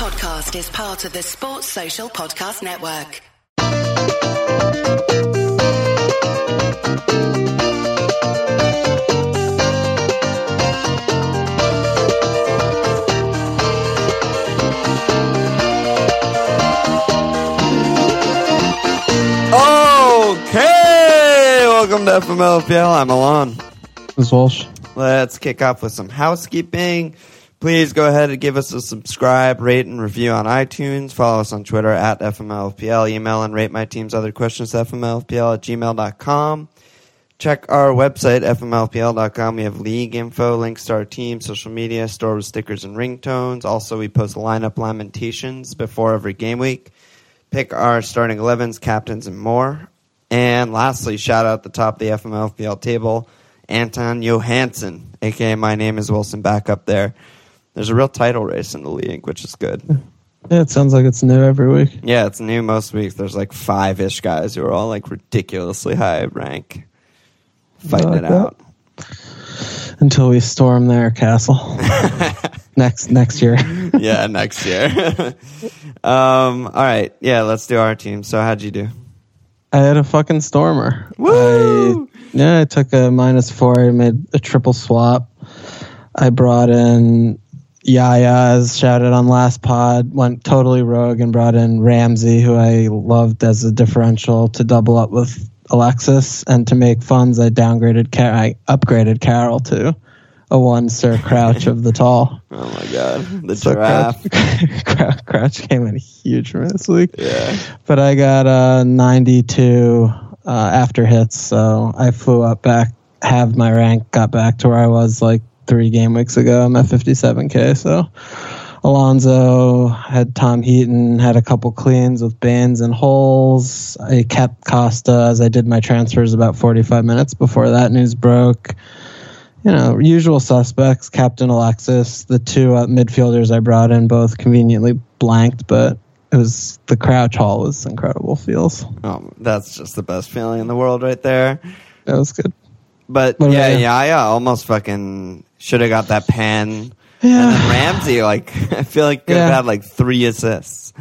podcast is part of the Sports Social Podcast Network. Okay, welcome to FMLFPL. I'm Alon. Ms. Walsh. Let's kick off with some housekeeping. Please go ahead and give us a subscribe, rate, and review on iTunes. Follow us on Twitter at FMLFPL. Email and rate my team's other questions at FMLFPL at gmail.com. Check our website, FMLFPL.com. We have league info, links to our team, social media, store with stickers and ringtones. Also, we post lineup lamentations before every game week. Pick our starting 11s, captains, and more. And lastly, shout out the top of the FMLFPL table, Anton Johansson, aka my name is Wilson, back up there. There's a real title race in the league, which is good. Yeah, it sounds like it's new every week. Yeah, it's new most weeks. There's like five ish guys who are all like ridiculously high rank, fighting like it out. Until we storm their castle next next year. yeah, next year. um, all right, yeah, let's do our team. So, how'd you do? I had a fucking stormer. Woo! I, yeah, I took a minus four. I made a triple swap. I brought in Yaya, as shouted on last pod, went totally rogue and brought in Ramsey, who I loved as a differential to double up with Alexis. And to make funds, I downgraded, Car- I upgraded Carroll to a one Sir Crouch of the tall. Oh my god, the So giraffe. Crouch, Crouch came in huge me this week. Yeah. But I got uh, 92 uh, after hits, so I flew up back, have my rank, got back to where I was like three game weeks ago. I'm at 57k, so Alonso had Tom Heaton, had a couple cleans with Baines and holes. I kept Costa as I did my transfers about 45 minutes before that news broke. You know, usual suspects, Captain Alexis, the two uh, midfielders I brought in both conveniently blanked, but it was the crouch hall was incredible feels. Oh, that's just the best feeling in the world, right there. That was good. But What yeah, yeah, yeah. Uh, almost fucking should have got that pen. Yeah. And then Ramsey, like, I feel like could have Yeah. had like three assists.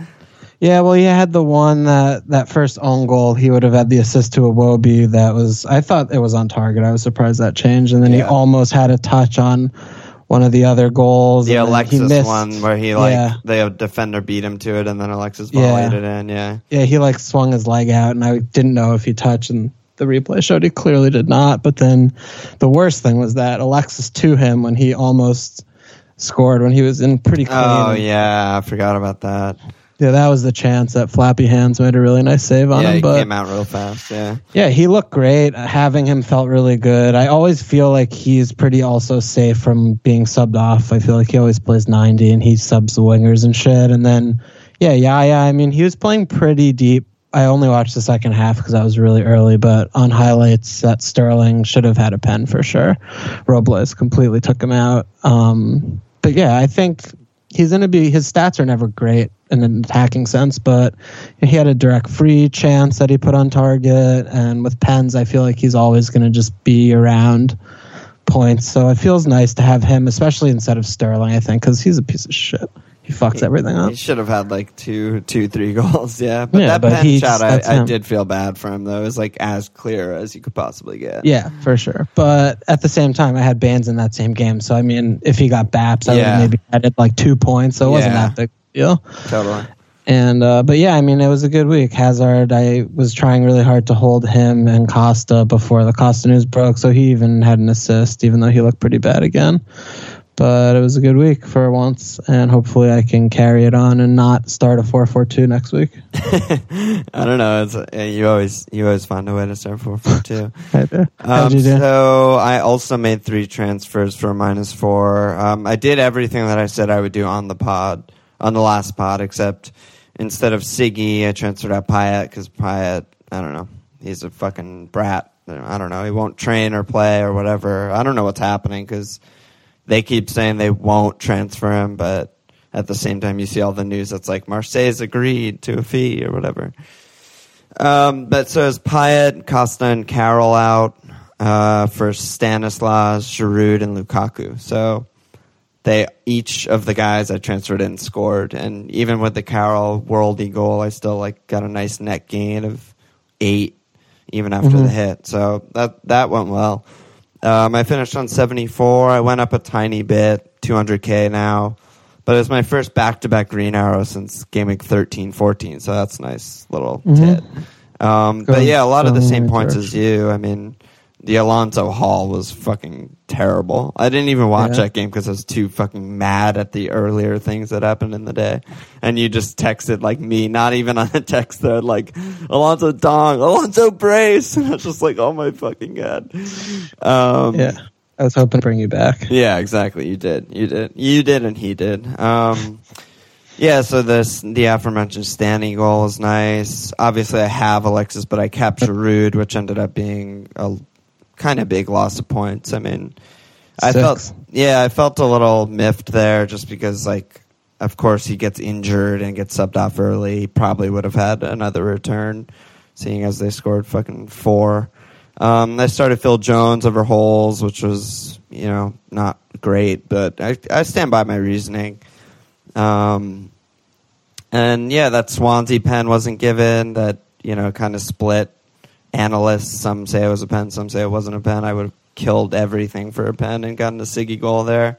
Yeah, well, he had the one that that first own goal. He would have had the assist to a Wobie that was. I thought it was on target. I was surprised that changed, and then he Yeah. almost had a touch on one of the other goals. The and then he Alexis missed- one where he like Yeah. the defender beat him to it, and then Alexis Yeah. volleyed it in. Yeah, Yeah, he like swung his leg out, and I didn't know if he touched, and the replay showed he clearly did not. But then the worst thing was that Alexis to him when he almost scored when he was in pretty clean. Oh yeah, I forgot about that. yeah, that was the chance that Flappy Hands made a really nice save on yeah, him. he But came out real fast. Yeah, Yeah, he looked great. Having him felt really good. I always feel like he's pretty also safe from being subbed off. I feel like he always plays 90 and he subs the wingers and shit. And then, yeah, yeah, yeah. I mean, he was playing pretty deep. I only watched the second half because I was really early, but on highlights, that Sterling should have had a pen for sure. Robles completely took him out. Um, but yeah, I think he's going to be, his stats are never great in an attacking sense, but he had a direct free chance that he put on target. And with pens, I feel like he's always going to just be around points. So it feels nice to have him, especially instead of Sterling, I think, because he's a piece of shit. He fucks everything up. he should have had like two, two, three goals. Yeah, but Yeah, that but pen shot, I, I did feel bad for him though. It was like as clear as you could possibly get. Yeah, for sure. But at the same time, I had Bands in that same game. So, I mean, if he got Baps, I would Yeah. have maybe added like two points. So it wasn't that big deal. totally. And uh, but yeah, I mean, it was a good week. Hazard, I was trying really hard to hold him and Costa before the Costa news broke, so he even had an assist, even though he looked pretty bad again. But it was a good week for once, and hopefully I can carry it on and not start a four four two next week. I don't know. It's uh, you always you always find a way to start four four two. I do. Um, do? so I also made three transfers for minus four. Um, I did everything that I said I would do on the pod, on the last pod, except instead of Siggy, I transferred out Payet because Payet, I don't know, he's a fucking brat. I don't know. He won't train or play or whatever. I don't know what's happening because they keep saying they won't transfer him, but at the same time, you see all the news that's like Marseille's agreed to a fee or whatever. Um, but so is Payet, Costa, and Carroll out uh, for Stanislas, Giroud, and Lukaku. So they each of the guys I transferred in scored, and even with the Carroll worldy goal, I still like got a nice net gain of eight even after Mhm. the hit. So that that went well. Um, I finished on 74. I went up a tiny bit, 200k now, but it was my first back-to-back green arrow since week 13, 14. So that's a nice little Mhm. tit. Um, but yeah, a lot of the same points as you. I mean, the Alonso Hall was fucking terrible. I didn't even watch Yeah. that game because I was too fucking mad at the earlier things that happened in the day. And you just texted like me, not even on a text thread, like Alonso Dong, Alonso Brace. And I was just like, oh my fucking god. Um, Yeah. I was hoping to bring you back. yeah, exactly. You did. You did. You did, and he did. Um, yeah. So this the aforementioned standing goal is nice. Obviously, I have Alexis, but I kept Giroud, which ended up being a kind of big loss of points. I mean, I Six. felt yeah, I felt a little miffed there, just because like. Of course, he gets injured and gets subbed off early. He probably would have had another return, seeing as they scored fucking four. Um, I started Phil Jones over Holes, which was you know not great, but I I stand by my reasoning. Um, and yeah, that Swansea pen wasn't given. That you know kind of split analysts. Some say it was a pen, some say it wasn't a pen. I would have killed everything for a pen and gotten a Siggy goal there.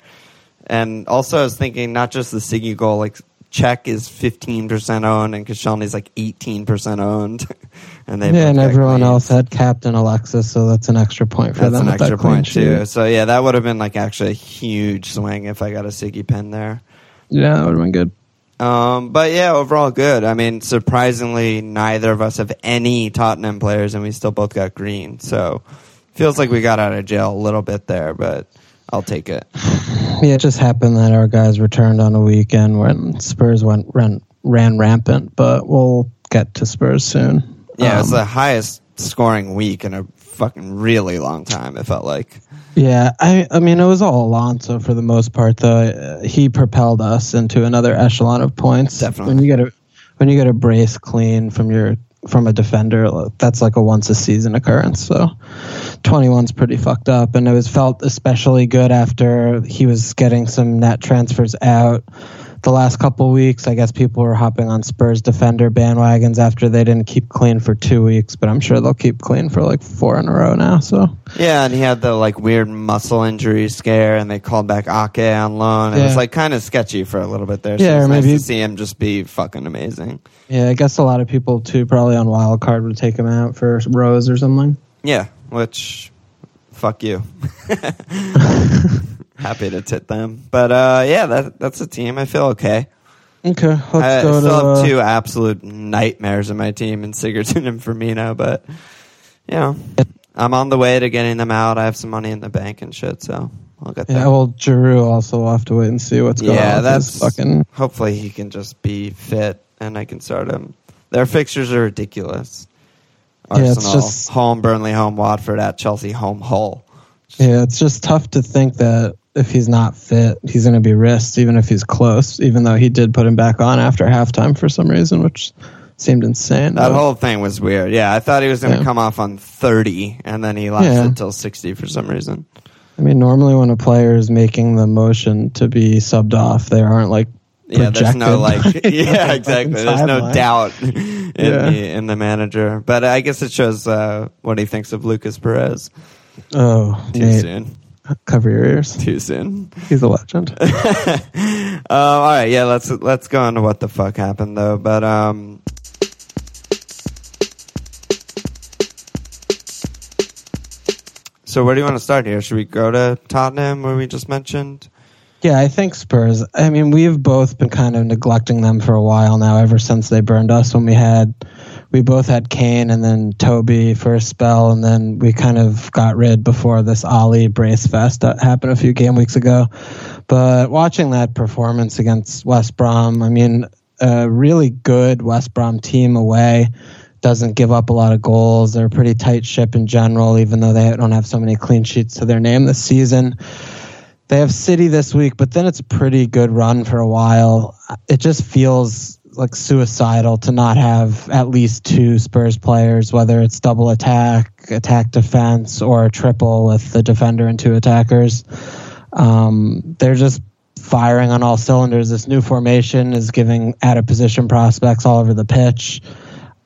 And also, I was thinking not just the Siggy goal, like Cech is 15% owned and Koscielny's like 18% owned. and they yeah, and everyone else had Captain Alexis, so that's an extra point for That's them. an with that extra point sheet. too. So yeah, that would have been like actually a huge swing if I got a Siggy pen there. Yeah, that would have been good. Um, but yeah, overall good. I mean, surprisingly, neither of us have any Tottenham players, and we still both got green. So feels like we got out of jail a little bit there, but I'll take it. Yeah, it just happened that our guys returned on a weekend when Spurs went ran, ran rampant, but we'll get to Spurs soon. Yeah, it was Um, the highest scoring week in a fucking really long time. It felt like. Yeah, I I mean it was all Alonso for the most part though. Uh, He propelled us into another echelon of points. Definitely. When you get a when you get a brace clean from your from a defender, that's like a once a season occurrence. So 21's pretty fucked up and it was felt especially good after he was getting some net transfers out. The last couple weeks, I guess people were hopping on Spurs defender bandwagons after they didn't keep clean for two weeks, but I'm sure they'll keep clean for like four in a row now. So Yeah, and he had the like weird muscle injury scare, and they called back Ake on loan. It was like kind of sketchy for a little bit there. So Yeah, or nice maybe- to see him just be fucking amazing. Yeah, I guess a lot of people too, probably on wild card, would take him out for Rose or something. Yeah, which fuck you. Happy to tit them, but uh, yeah, that that's a team. I feel okay. Okay, let's I go still to. have uh, two absolute nightmares in my team in Sigurdsson and Firmino, but you know, I'm on the way to getting them out. I have some money in the bank and shit, so I'll get that. yeah, well, Giroud also will have to wait and see what's going Yeah, on. his that's fucking. Hopefully, he can just be fit and I can start him. Their fixtures are ridiculous. Yeah, it's Arsenal just- home, Burnley home, Watford at Chelsea home, Hull. Yeah, it's just tough to think that if he's not fit, he's going to be risked, even if he's close. Even though he did put him back on after halftime for some reason, which seemed insane. That but- whole thing was weird. Yeah, I thought he was going to Yeah. come off on 30, and then he lasted Yeah. until 60 for some reason. I mean, normally when a player is making the motion to be subbed off, they aren't like. Yeah, there's no like, yeah, exactly. There's no timeline. doubt in Yeah. the in the manager, but I guess it shows uh, what he thinks of Lucas Perez. Oh, Too Nate, soon. Cover your ears. Too soon. He's a legend. um, all right, yeah, let's let's go on to what the fuck happened though. But um, so where do you want to start here? Should we go to Tottenham, where we just mentioned? Yeah, I think Spurs. I mean, we've both been kind of neglecting them for a while now, ever since they burned us when we had. We both had Kane and then Toby for a spell, and then we kind of got rid before this Alli brace fest that happened a few game weeks ago. But watching that performance against West Brom, I mean, a really good West Brom team away doesn't give up a lot of goals. They're a pretty tight ship in general, even though they don't have so many clean sheets to their name this season. They have City this week, but then it's a pretty good run for a while. It just feels like suicidal to not have at least two Spurs players, whether it's double attack, attack defense, or a triple with the defender and two attackers. Um, they're just firing on all cylinders. This new formation is giving out of position prospects all over the pitch.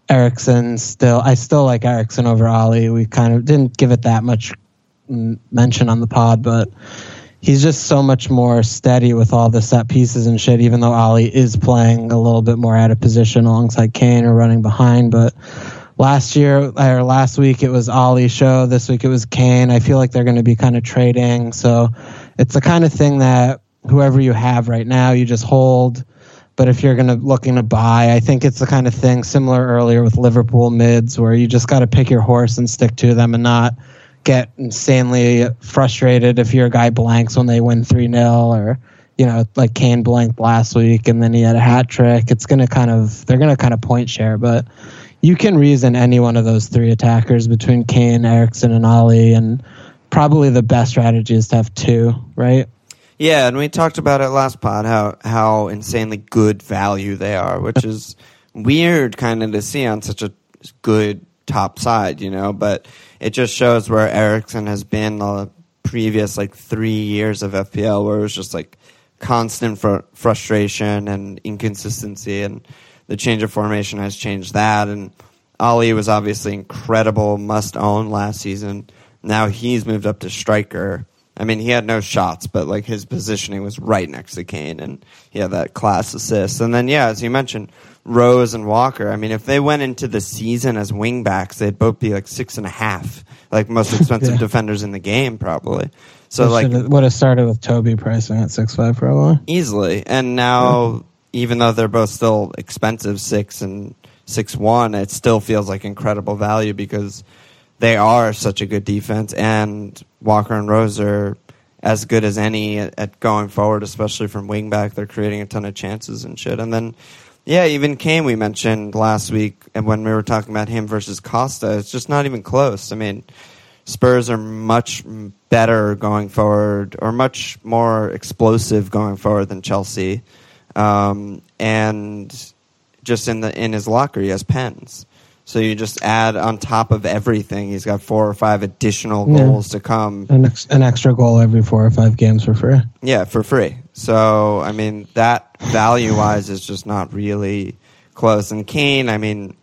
Eriksen still, I still like Eriksen over Alli. We kind of didn't give it that much mention on the pod, but he's just so much more steady with all the set pieces and shit. Even though Alli is playing a little bit more out of position alongside Kane or running behind, but last year or last week it was Alli show. This week it was Kane. I feel like they're going to be kind of trading, so it's the kind of thing that whoever you have right now, you just hold but if you're going to looking to buy, I think it's the kind of thing similar earlier with Liverpool mids where you just got to pick your horse and stick to them and not get insanely frustrated if your guy blanks when they win 3 0 or, you know, like Kane blanked last week and then he had a hat trick. It's going to kind of, they're going to kind of point share, but you can reason any one of those three attackers between Kane, Eriksen, and Alli. And probably the best strategy is to have two, right? Yeah, and we talked about it last pod how how insanely good value they are, which is weird kind of to see on such a good top side, you know. But it just shows where Eriksen has been the previous like three years of FPL, where it was just like constant fr- frustration and inconsistency, and the change of formation has changed that. And Alli was obviously incredible, must own last season. Now he's moved up to striker I mean, he had no shots, but like his positioning was right next to Kane, and he had that class assist. And then, yeah, as you mentioned, Rose and Walker. I mean, if they went into the season as wingbacks, they'd both be like six and a half, like most expensive yeah. defenders in the game, probably. So, like, would have started with Toby pricing at six five probably easily. And now, yeah. even though they're both still expensive, six and six one, it still feels like incredible value because they are such a good defense, and Walker and Rose are as good as any at, at going forward, especially from wingback. They're creating a ton of chances and shit. And then, yeah, even Kane we mentioned last week, and when we were talking about him versus Costa, it's just not even close. I mean, Spurs are much better going forward, or much more explosive going forward than Chelsea. Um, and just in the in his locker, he has pens. So you just add on top of everything. He's got four or five additional goals yeah. to come. An, ex- an extra goal every four or five games for free. Yeah, for free. So I mean that value wise is just not really close. And Kane, I mean,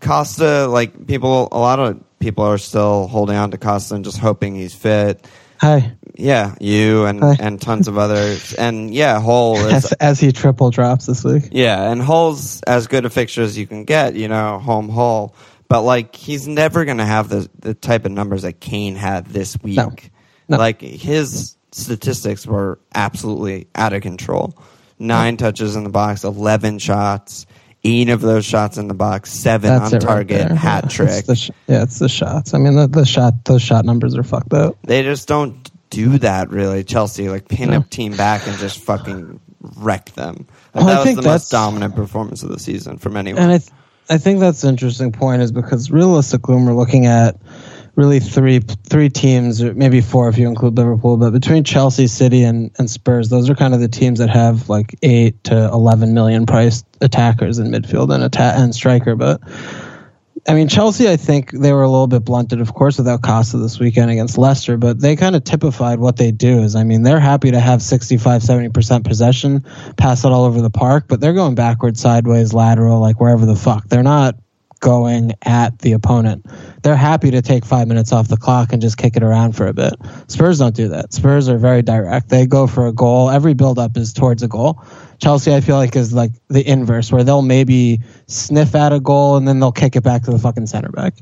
Costa, like people, a lot of people are still holding on to Costa and just hoping he's fit. Hi. Yeah, you and Hi. and tons of others, and yeah, Hull is as, as, he triple drops this week. Yeah, and Hull's as good a fixture as you can get. You know, home Hull, but like he's never going to have the the type of numbers that Kane had this week. No. No. Like his statistics were absolutely out of control. Nine touches in the box, eleven shots eight of those shots in the box, seven That's on target, right hat yeah, trick. It's sh- yeah, it's the shots. I mean, the, the shot, those shot numbers are fucked up. They just don't do that really. Chelsea like pin no. a team back and just fucking wreck them. Like, well, that was the most dominant performance of the season from anyone. And I, th- I think that's an interesting point is because realistically, when we're looking at really three three teams, maybe four if you include Liverpool. But between Chelsea, City, and, and Spurs, those are kind of the teams that have like eight to eleven million priced attackers in midfield and attack and striker. But I mean, Chelsea, I think they were a little bit blunted, of course, without Costa this weekend against Leicester, but they kind of typified what they do is, I mean, they're happy to have 65, 70% possession, pass it all over the park, but they're going backwards, sideways, lateral, like wherever the fuck. They're not going at the opponent. They're happy to take five minutes off the clock and just kick it around for a bit. Spurs don't do that. Spurs are very direct. They go for a goal. Every build up is towards a goal. Chelsea, I feel like, is like the inverse, where they'll maybe sniff at a goal and then they'll kick it back to the fucking center back.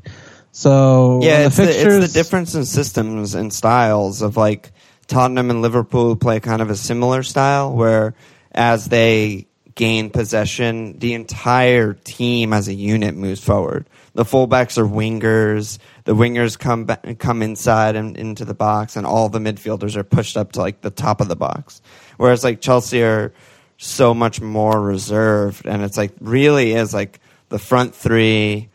So yeah, it's fixtures, the, it's the difference in systems and styles of like Tottenham and Liverpool play kind of a similar style where as they gain possession, the entire team as a unit moves forward. The fullbacks are wingers. The wingers come back, come inside and into the box, and all the midfielders are pushed up to like the top of the box. Whereas like Chelsea are so much more reserved, and it's like really is like the front three.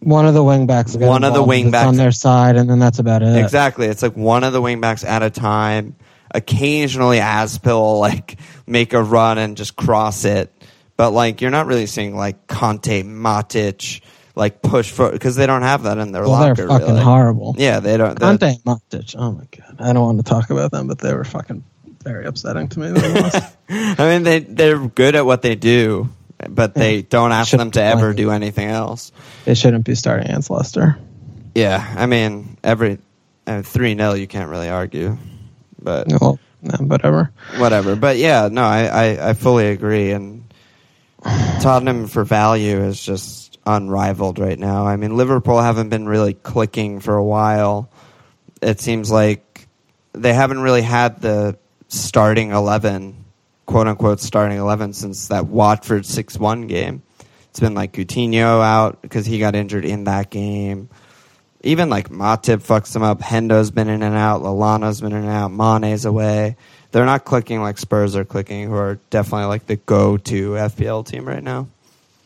One of the wingbacks. One of the wingbacks on their side, and then that's about it. Exactly. It's like one of the wingbacks at a time occasionally Aspil like make a run and just cross it, but like you're not really seeing like Kanté, Matic like push for because they don't have that in their well, locker. They're fucking really. horrible. Yeah, they don't. Kanté, Matic. Oh my god, I don't want to talk about them, but they were fucking. very upsetting to me. That they lost. I mean, they they're good at what they do, but they Yeah. don't ask Should them to ever do anything else. they shouldn't be starting against Leicester. Yeah, I mean, every uh, three 0 you can't really argue, but Well, no, whatever. whatever. But yeah, no, I, I, I fully agree. And Tottenham for value is just unrivaled right now. I mean, Liverpool haven't been really clicking for a while. It seems like they haven't really had the starting 11, quote unquote starting 11, since that Watford 6 1 game. It's been like Coutinho out because he got injured in that game. Even like Matip fucks them up. Hendo's been in and out. Lallana's been in and out. Mane's away. They're not clicking like Spurs are clicking, who are definitely like the go-to FPL team right now.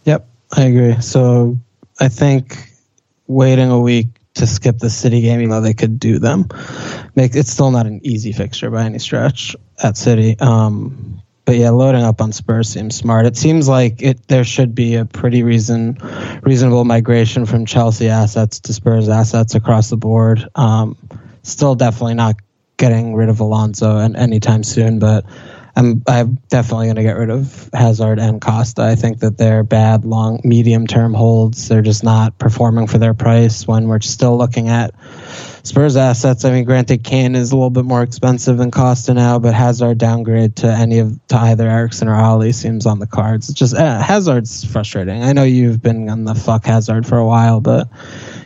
Yep, I agree. So I think waiting a week to skip the City game, even though they could do them, make it's still not an easy fixture by any stretch at City. Um, but yeah, loading up on Spurs seems smart. It seems like it there should be a pretty reason reasonable migration from Chelsea assets to Spurs assets across the board. Um, still definitely not getting rid of Alonso and anytime soon, but I'm I'm definitely going to get rid of Hazard and Costa. I think that they're bad long medium term holds. They're just not performing for their price when we're still looking at Spurs assets. I mean, granted, Kane is a little bit more expensive than Costa now, but Hazard downgrade to any of to either Eriksen or Alli seems on the cards. It's just uh, Hazard's frustrating. I know you've been on the fuck Hazard for a while, but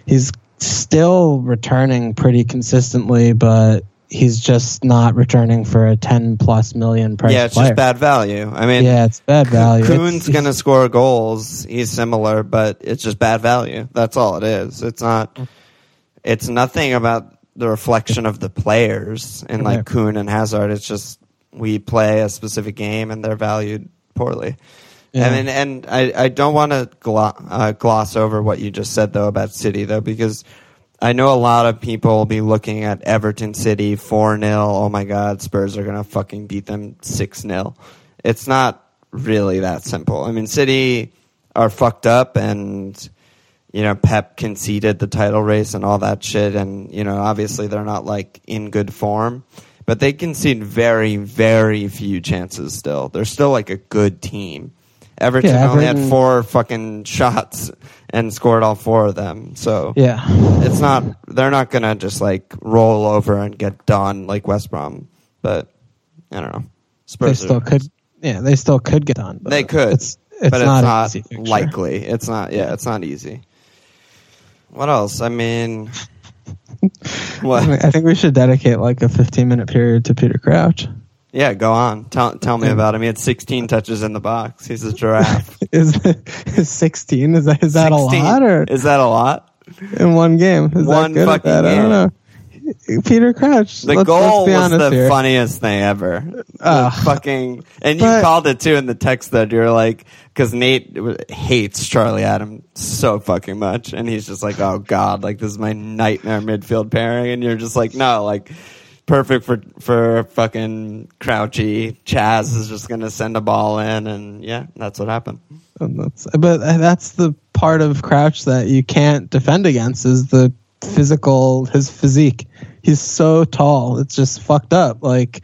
he's still returning pretty consistently, but he's just not returning for a 10 plus million price yeah, it's player. just bad value. I mean, Yeah, it's bad value. Kuhn's going to score goals. He's similar, but it's just bad value. That's all it is. It's not. It's nothing about the reflection of the players in like. Kuhn and Hazard. It's just we play a specific game and they're valued poorly. Yeah. And and I, I don't want to glo- uh, gloss over what you just said though about City though because I know a lot of people will be looking at Everton City four 0 Oh my God, Spurs are gonna fucking beat them six 0 It's not really that simple. I mean, City are fucked up and you know, Pep conceded the title race and all that shit. And, you know, obviously they're not like in good form, but they concede very, very few chances still. They're still like a good team. Everton Yeah, only had four fucking shots and scored all four of them. So yeah. it's not, they're not going to just like roll over and get done like West Brom. But I don't know. They still are- could. Yeah, they still could get done. But they could, It's, it's but not, it's not likely. It's not. Yeah, it's not easy. What else? I mean, what? I think we should dedicate like a 15 minute period to Peter Crouch. Yeah, go on. Tell tell me about him. He had 16 touches in the box. He's a giraffe. Is, is 16? Is that is that a lot or is that a lot? in one game? Is One that good fucking that? I don't know. Peter Crouch. The let's, goal let's was the here. funniest thing ever. Ugh. fucking and you But- called it too in the text that you're like because Nate hates Charlie Adam so fucking much, and he's just like, oh god, like this is my nightmare midfield pairing, and you're just like, no, like perfect for for fucking Crouchy. Chaz is just gonna send a ball in, and yeah, that's what happened. And that's, but uh, that's the part of Crouch that you can't defend against is the physical, his physique. He's so tall. It's just fucked up. Like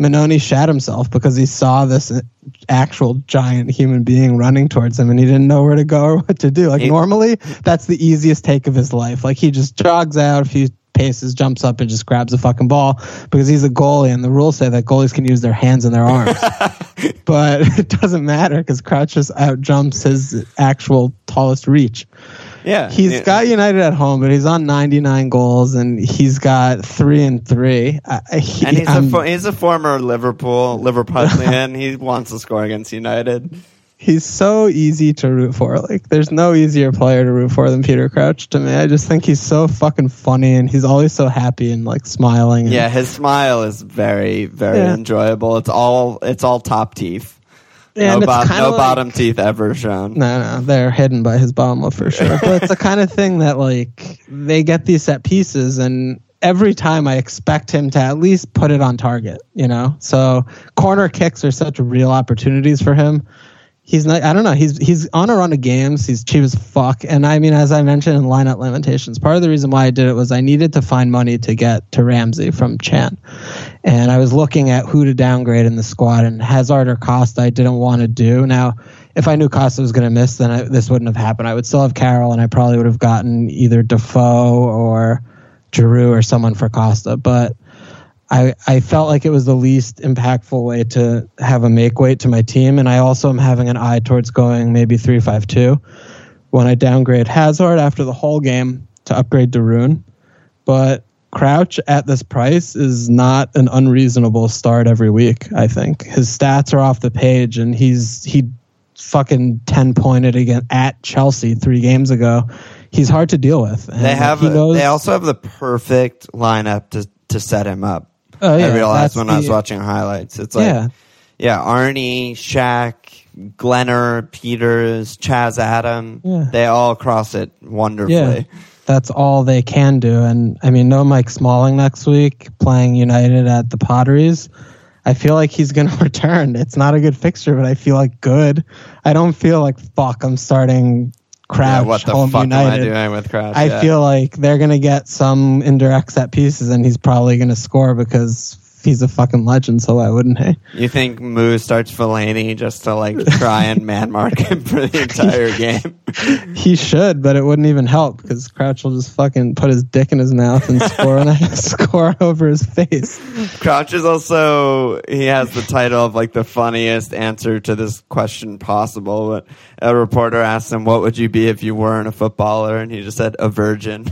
Mannone shat himself because he saw this uh, actual giant human being running towards him and he didn't know where to go or what to do. Like normally that's the easiest take of his life. Like he just jogs out a few paces, jumps up and just grabs the fucking ball because he's a goalie and the rules say that goalies can use their hands and their arms. but it doesn't matter because Crouch just out jumps his actual tallest reach. Yeah, He's yeah. got United at home, but he's on 99 goals and he's got three and three. I, he, And he's a I'm- he's a former Liverpool Liverpudlian. he wants to score against United. He's so easy to root for. Like, there's no easier player to root for than Peter Crouch to me. I just think he's so fucking funny and he's always so happy and like smiling. and- Yeah, his smile is very, very Yeah. enjoyable. It's all it's all top teeth. And no kinda no like- bottom teeth ever shown. No, no, they're hidden by his bottom lip for sure. But it's the kind of thing that like they get these set pieces, and every time I expect him to at least put it on target. You know, so corner kicks are such real opportunities for him. He's not. I don't know. He's he's on a run of games. He's cheap as fuck. And I mean, as I mentioned in lineup lamentations, part of the reason why I did it was I needed to find money to get to Ramsey from Chan. And I was looking at who to downgrade in the squad, and Hazard or Costa I didn't want to do. Now, if I knew Costa was going to miss, then I, this wouldn't have happened. I would still have Carroll, and I probably would have gotten either Defoe or Giroud or someone for Costa. But I, I felt like it was the least impactful way to have a make weight to my team. And I also am having an eye towards going maybe 3 5 2 when I downgrade Hazard after the whole game to upgrade De Roon. But Crouch at this price is not an unreasonable start every week, I think. His stats are off the page and he's he fucking 10 pointed again at Chelsea 3 games ago. He's hard to deal with. And They have. knows- they also have the perfect lineup to to set him up. Oh, yeah, I realized when I was uh, watching highlights. It's like, Yeah. yeah, Arnie, Shaq, Glenner, Pieters, Chaz Adam. Yeah. They all cross it wonderfully. Yeah, that's all they can do. And I mean, no Mike Smalling next week playing United at the Potteries. I feel like he's going to return. It's not a good fixture, but I feel like good. I don't feel like fuck. I'm starting Yeah, Crouch what the home fuck United. am I doing with Crouch? I Yeah. feel like they're going to get some indirect set pieces, and he's probably going to score because he's a fucking legend. So why wouldn't he? You think Moo starts Fellaini just to like try and man mark him for the entire game? He should, but it wouldn't even help because Crouch will just fucking put his dick in his mouth and score on score over his face. Crouch is also he has the title of like the funniest answer to this question possible. But a reporter asked him, "What would you be if you weren't a footballer?" And he just said, "A virgin,"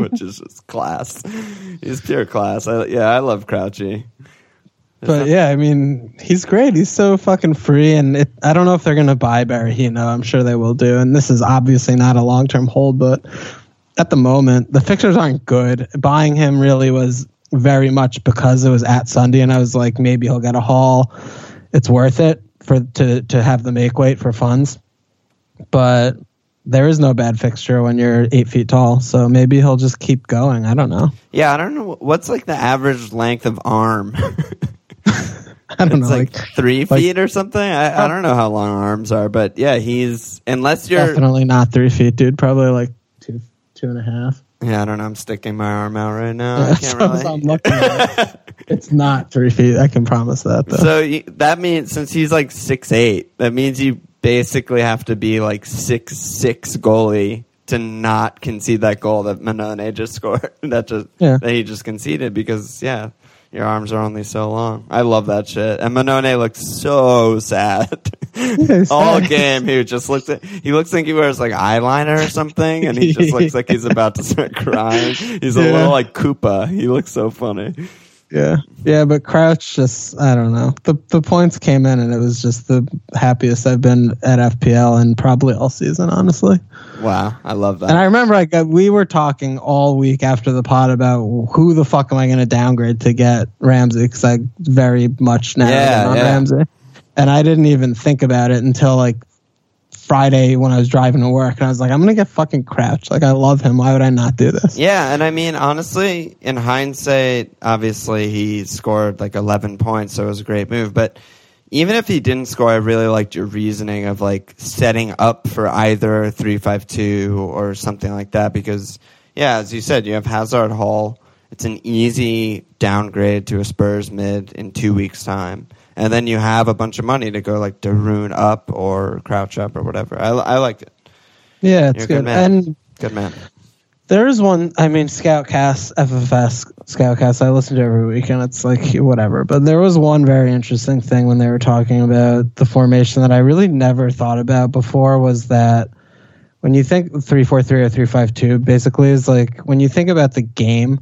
which is just class. He's pure class. I, yeah, I love Crouchy. But yeah, I mean, he's great. He's so fucking free, and it, I don't know if they're gonna buy Berahino. I'm sure they will do, and this is obviously not a long term hold, but at the moment, the fixtures aren't good. Buying him really was very much because it was at Sunday, and I was like, maybe he'll get a haul. It's worth it for to to have the make weight for funds, but there is no bad fixture when you're eight feet tall. So maybe he'll just keep going. I don't know. Yeah, I don't know what's like the average length of arm. I don't it's know. like, Like, three like- feet or something. I, I oh. don't know how long arms are, but yeah, he's unless you're definitely not three feet, dude. Probably like two two and a half. Yeah, I don't know. I'm sticking my arm out right now. I can't really. I'm looking at. it's not three feet. I can promise that. Though. So y- that means since he's like six eight, that means you basically have to be like six six goalie to not concede that goal that Mannone just scored. that just Yeah. that he just conceded because yeah, your arms are only so long. I love that shit. And Mannone looks so sad. he's All game he just looks at he looks like he wears like eyeliner or something and he just looks like he's about to start crying. He's a Yeah. little like Koopa. He looks so funny. Yeah, yeah. But Crouch just, I don't know. The the points came in, and it was just the happiest I've been at FPL and probably all season, honestly. Wow, I love that. And I remember I got, we were talking all week after the pod about who the fuck am I going to downgrade to get Ramsey because I very much now Yeah, on yeah. Ramsey, and I didn't even think about it until like Friday when I was driving to work, and I was like, I'm to get fucking Crouch. Like I love him. Why would I not do this? Yeah, and I mean, honestly, in hindsight, obviously he scored like 11 points, so it was a great move. But even if he didn't score, I really liked your reasoning of like setting up for either 3-5-2 or something like that because, yeah, as you said, you have Hazard Hall. It's an easy downgrade to a Spurs mid in two weeks' time. And then you have a bunch of money to go like to De Roon up or Crouch up or whatever. I, I liked it. Yeah, it's good. good man. And Good man. there is one. I mean, Scoutcast, FFS Scoutcast. I listen to every week, and it's like whatever. But there was one very interesting thing when they were talking about the formation that I really never thought about before. Was that when you think three four three or three five two, basically is like when you think about the game.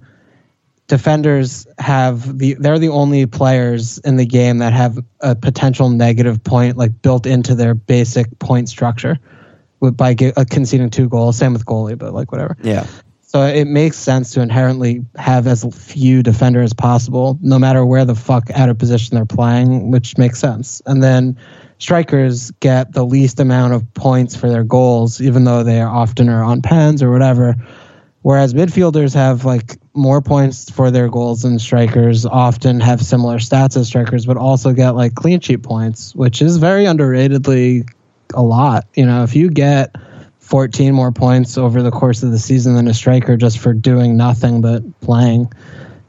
Defenders have the they're the only players in the game that have a potential negative point like built into their basic point structure with by uh, conceding two goals. Same with goalie, but like whatever. Yeah. So it makes sense to inherently have as few defenders as possible, no matter where the fuck out of position they're playing, which makes sense. And then strikers get the least amount of points for their goals, even though they are often are on pens or whatever. Whereas midfielders have like more points for their goals than strikers, often have similar stats as strikers, but also get like clean sheet points, which is very underratedly a lot. You know, if you get 14 more points over the course of the season than a striker just for doing nothing but playing,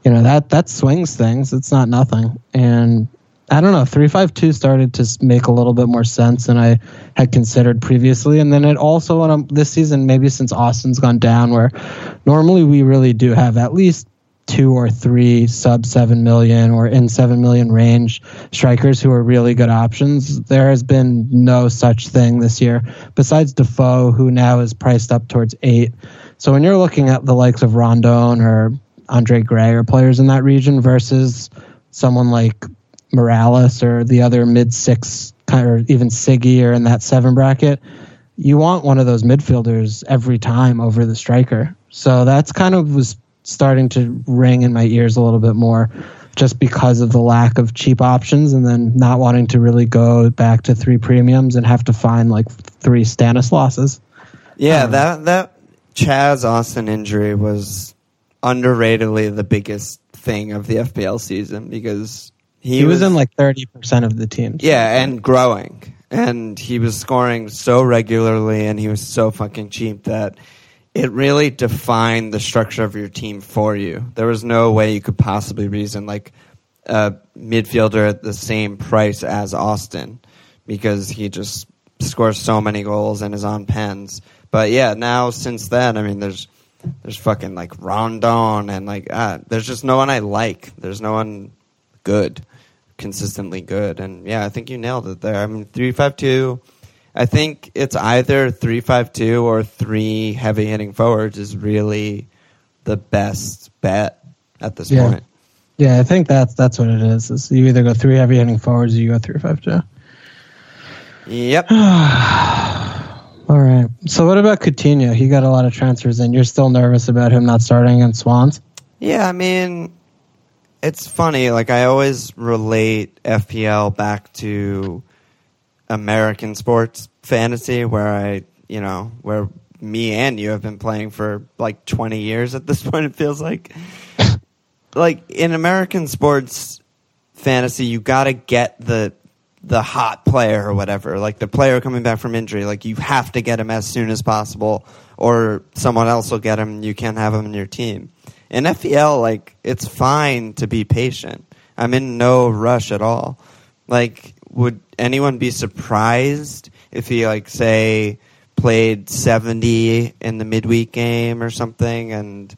you know that that swings things. It's not nothing, and I don't know. Three five two started to make a little bit more sense than I had considered previously, and then it also I'm, this season, maybe since Austin's gone down, where normally we really do have at least two or three sub seven million or in seven million range strikers who are really good options. There has been no such thing this year, besides Defoe, who now is priced up towards eight. So when you're looking at the likes of Rondon or Andre Gray or players in that region versus someone like Morales or the other mid six or even Siggy or in that seven bracket, you want one of those midfielders every time over the striker. So that's kind of was starting to ring in my ears a little bit more just because of the lack of cheap options and then not wanting to really go back to three premiums and have to find like three Stanislauses. Yeah, um, that that Chaz Austin injury was underratedly the biggest thing of the FPL season because he, he was, was, in like 30% of the teams. Yeah, and growing. And he was scoring so regularly and he was so fucking cheap that it really defined the structure of your team for you. There was no way you could possibly reason like a midfielder at the same price as Austin because he just scores so many goals and is on pens. But yeah, now since then, I mean, there's there's fucking like Rondon and like ah, there's just no one I like. There's no one good consistently good. And yeah, I think you nailed it there. I mean, three five two. I think it's either three five two or three heavy hitting forwards is really the best bet at this yeah. point. Yeah, I think that's that's what it is. Is you either go three heavy hitting forwards or you go three five two. Yep. All right. So what about Coutinho? He got a lot of transfers and You're still nervous about him not starting against Swans? Yeah, I mean, it's funny. Like I always relate FPL back to American sports fantasy, where I, you know, where me and you have been playing for like 20 years at this point. It feels like, like in American sports fantasy, you got to get the the hot player or whatever, like the player coming back from injury. Like you have to get him as soon as possible, or someone else will get him. You can't have him in your team in FEL, like it's fine to be patient. I'm in no rush at all. Like, would anyone be surprised if he like say played 70 in the midweek game or something and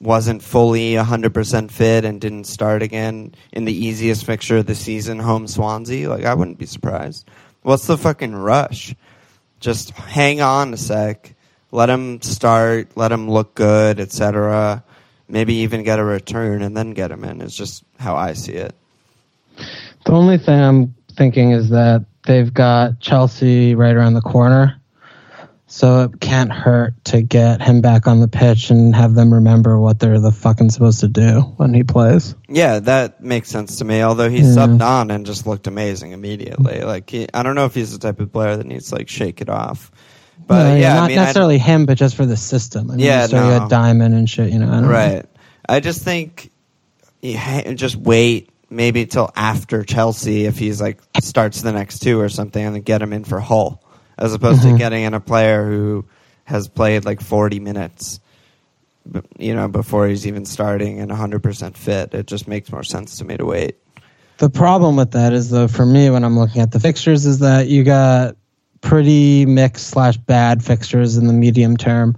wasn't fully 100% fit and didn't start again in the easiest fixture of the season, home Swansea? Like, I wouldn't be surprised. What's the fucking rush? Just hang on a sec. Let him start. Let him look good, etc maybe even get a return and then get him in. Is just how I see it. The only thing I'm thinking is that they've got Chelsea right around the corner. So it can't hurt to get him back on the pitch and have them remember what they're the fucking supposed to do when he plays. Yeah, that makes sense to me. Although he yeah. subbed on and just looked amazing immediately. Like he, I don't know if he's the type of player that needs like shake it off. But no, yeah, not I mean, necessarily him, but just for the system. I mean, yeah, so no. you had Diamond and shit. You know, I right. Know. I just think just wait maybe till after Chelsea if he's like starts the next two or something, and then get him in for Hull, as opposed mm-hmm. to getting in a player who has played like forty minutes. You know, before he's even starting and 100% fit, it just makes more sense to me to wait. The problem with that is, though, for me, when I'm looking at the fixtures, is that you got pretty mixed slash bad fixtures in the medium term.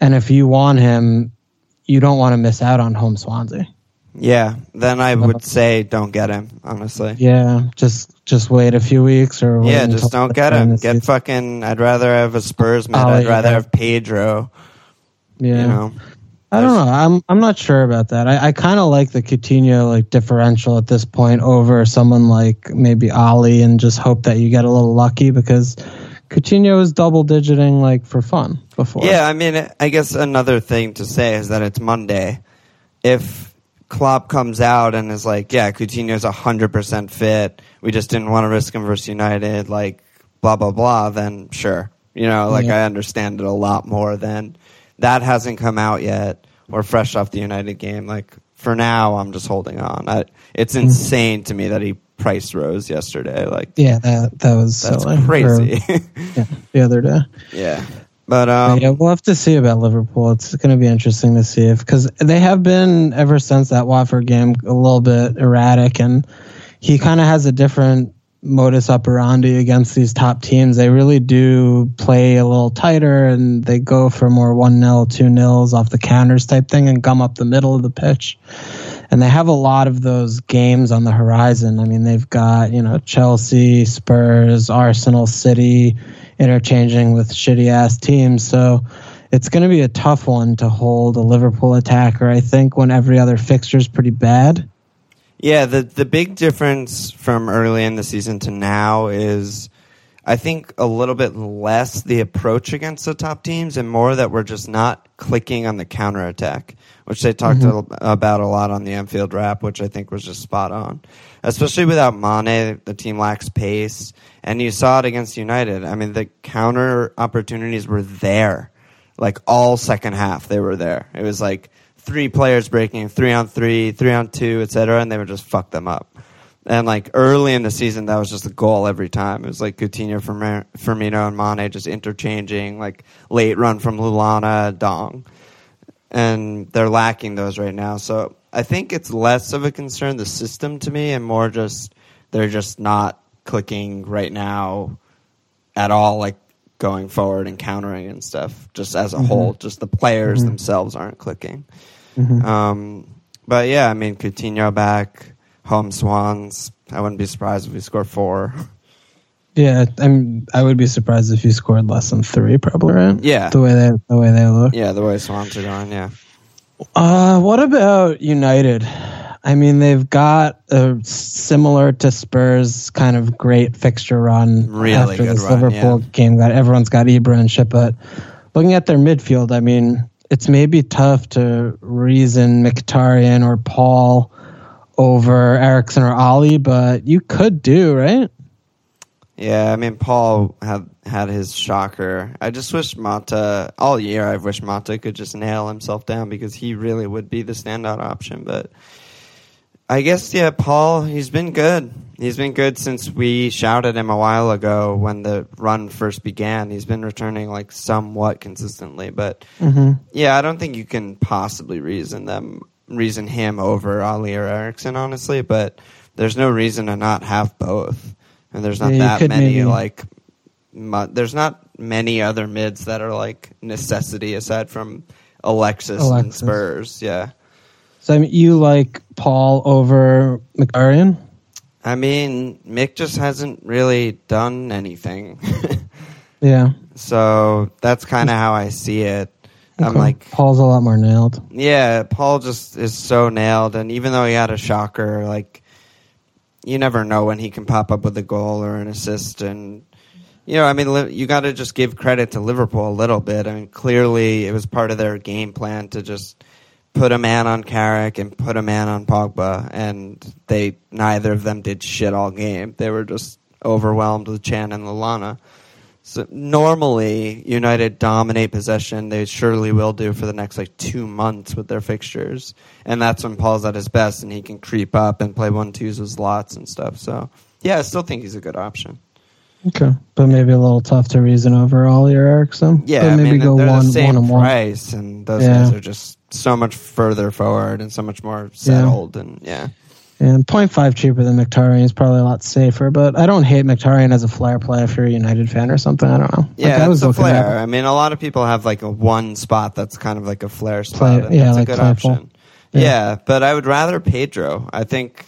And if you want him, you don't want to miss out on home Swansea. Yeah, then I would uh-huh. say don't get him. Honestly. Yeah, just just wait a few weeks or yeah, just don't get him. Get fucking. I'd rather have a Spurs mid. Oh, I'd yeah. rather have Pedro. Yeah. You know? I don't know. I'm I'm not sure about that. I, I kind of like the Coutinho like differential at this point over someone like maybe Alli, and just hope that you get a little lucky because Coutinho is double digiting like for fun before. Yeah, I mean, I guess another thing to say is that it's Monday. If Klopp comes out and is like, "Yeah, Coutinho's hundred percent fit. We just didn't want to risk him versus United," like blah blah blah. Then sure, you know, like yeah. I understand it a lot more than that hasn't come out yet. We're fresh off the United game. Like for now, I'm just holding on. I, it's mm-hmm. insane to me that he price rose yesterday. Like yeah, that that was that's silly. crazy. Or, yeah, the other day. Yeah. But um, yeah, we'll have to see about Liverpool. It's going to be interesting to see if because they have been ever since that Watford game a little bit erratic, and he kind of has a different modus operandi against these top teams. They really do play a little tighter, and they go for more one 0 two nils off the counters type thing, and gum up the middle of the pitch. And they have a lot of those games on the horizon. I mean, they've got you know Chelsea, Spurs, Arsenal, City interchanging with shitty ass teams. So it's going to be a tough one to hold a Liverpool attacker. I think when every other fixture is pretty bad. Yeah, the the big difference from early in the season to now is I think a little bit less the approach against the top teams and more that we're just not clicking on the counterattack, which they talked mm-hmm. about a lot on the Anfield Wrap, which I think was just spot on. Especially without Mane, the team lacks pace, and you saw it against United. I mean, the counter opportunities were there, like all second half, they were there. It was like three players breaking three on three, three on two, etc., and they would just fuck them up. And like early in the season, that was just a goal every time. It was like Coutinho, Firmino, and Mane just interchanging, like late run from Lallana, Dong, and they're lacking those right now. So I think it's less of a concern the system to me, and more just they're just not clicking right now at all. Like going forward and countering and stuff, just as a mm-hmm. whole. Just the players mm-hmm. themselves aren't clicking. Mm-hmm. Um, but yeah, I mean, Coutinho back, home Swans. I wouldn't be surprised if we score four. Yeah, I'm. I would be surprised if you scored less than three, probably. Right? Yeah, the way they the way they look. Yeah, the way Swans are going. Yeah. Uh, what about United? I mean, they've got a similar to Spurs kind of great fixture run really after this run, Liverpool yeah. game. Got everyone's got Ibra and shit, but looking at their midfield, I mean, it's maybe tough to reason Mkhitaryan or Paul over Eriksen or Alli, but you could do right. Yeah, I mean Paul had had his shocker. I just wish Mata all year. I've wished Mata could just nail himself down because he really would be the standout option. But I guess yeah, Paul. He's been good. He's been good since we shouted him a while ago when the run first began. He's been returning like somewhat consistently, but mm-hmm. yeah, I don't think you can possibly reason them reason him over Alli or Eriksen, honestly. But there's no reason to not have both, and there's not yeah, that many maybe. like. Mu- there's not many other mids that are like necessity aside from Alexis, Alexis. and Spurs. Yeah. So you like Paul over Mkhitaryan? I mean, Mick just hasn't really done anything. yeah. So that's kind of how I see it. Okay. I'm like Paul's a lot more nailed. Yeah, Paul just is so nailed, and even though he had a shocker, like you never know when he can pop up with a goal or an assist, and you know, I mean, you got to just give credit to Liverpool a little bit. I mean, clearly it was part of their game plan to just put a man on Carrick and put a man on Pogba, and they neither of them did shit all game. They were just overwhelmed with Can and Lallana. So normally United dominate possession. They surely will do for the next like two months with their fixtures, and that's when Paul's at his best and he can creep up and play one twos with lots and stuff. So yeah, I still think he's a good option. Okay, but maybe a little tough to reason over Alli or Eriksen. Yeah, but maybe I mean, go one, the same one price, one. and those yeah. guys are just so much further forward and so much more settled, yeah. and yeah. And 0.5 cheaper than Mkhitaryan is probably a lot safer, but I don't hate Mkhitaryan as a flair play if you're a United fan or something. I don't know. Yeah, like, I was a flair. I mean, a lot of people have like a one spot that's kind of like a flair spot, play, yeah, that's like a good playful. option. Yeah. yeah, but I would rather Pedro. I think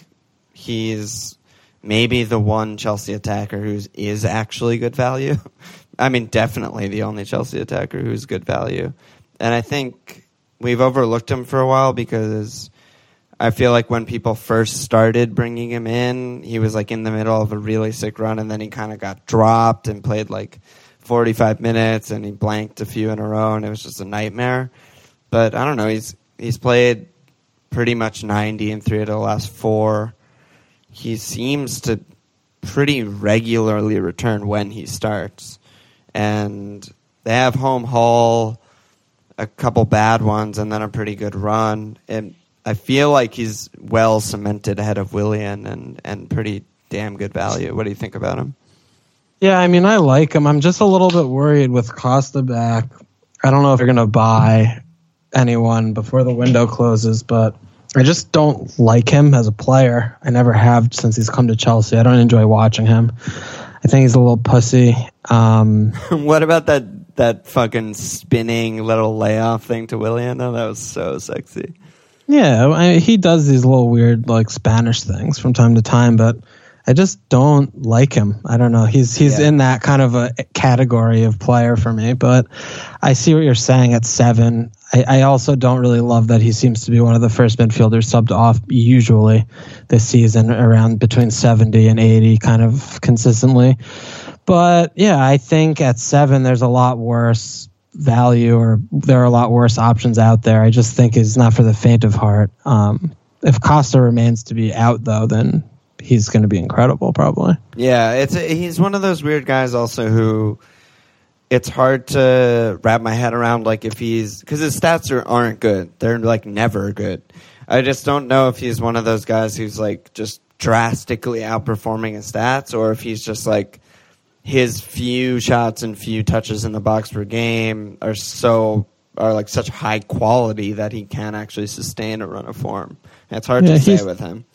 he's maybe the one Chelsea attacker who is actually good value. I mean, definitely the only Chelsea attacker who's good value. And I think we've overlooked him for a while because I feel like when people first started bringing him in, he was like in the middle of a really sick run and then he kind of got dropped and played like 45 minutes and he blanked a few in a row and it was just a nightmare. But I don't know, he's he's played pretty much 90 in three of the last four he seems to pretty regularly return when he starts. And they have home Hull, a couple bad ones, and then a pretty good run. And I feel like he's well cemented ahead of Willian and, and pretty damn good value. What do you think about him? Yeah, I mean, I like him. I'm just a little bit worried with Costa back. I don't know if you're going to buy anyone before the window closes, but I just don't like him as a player. I never have since he's come to Chelsea. I don't enjoy watching him. I think he's a little pussy. Um, what about that that fucking spinning little layoff thing to Willian? Though that was so sexy. Yeah, I, he does these little weird like Spanish things from time to time, but I just don't like him. I don't know. He's he's yeah. in that kind of a category of player for me. But I see what you're saying at seven. I, I, also don't really love that he seems to be one of the first midfielders subbed off usually this season around between 70 and 80 kind of consistently. But yeah, I think at seven there's a lot worse value or there are a lot worse options out there. I just think it's not for the faint of heart. Um, if Costa remains to be out though, then he's going to be incredible probably. Yeah, it's he's one of those weird guys also who it's hard to wrap my head around like if he's because his stats are, aren't good. They're like never good. I just don't know if he's one of those guys who's like just drastically outperforming his stats or if he's just like his few shots and few touches in the box per game are so are like such high quality that he can actually sustain a run of form. It's hard yeah, to say with him.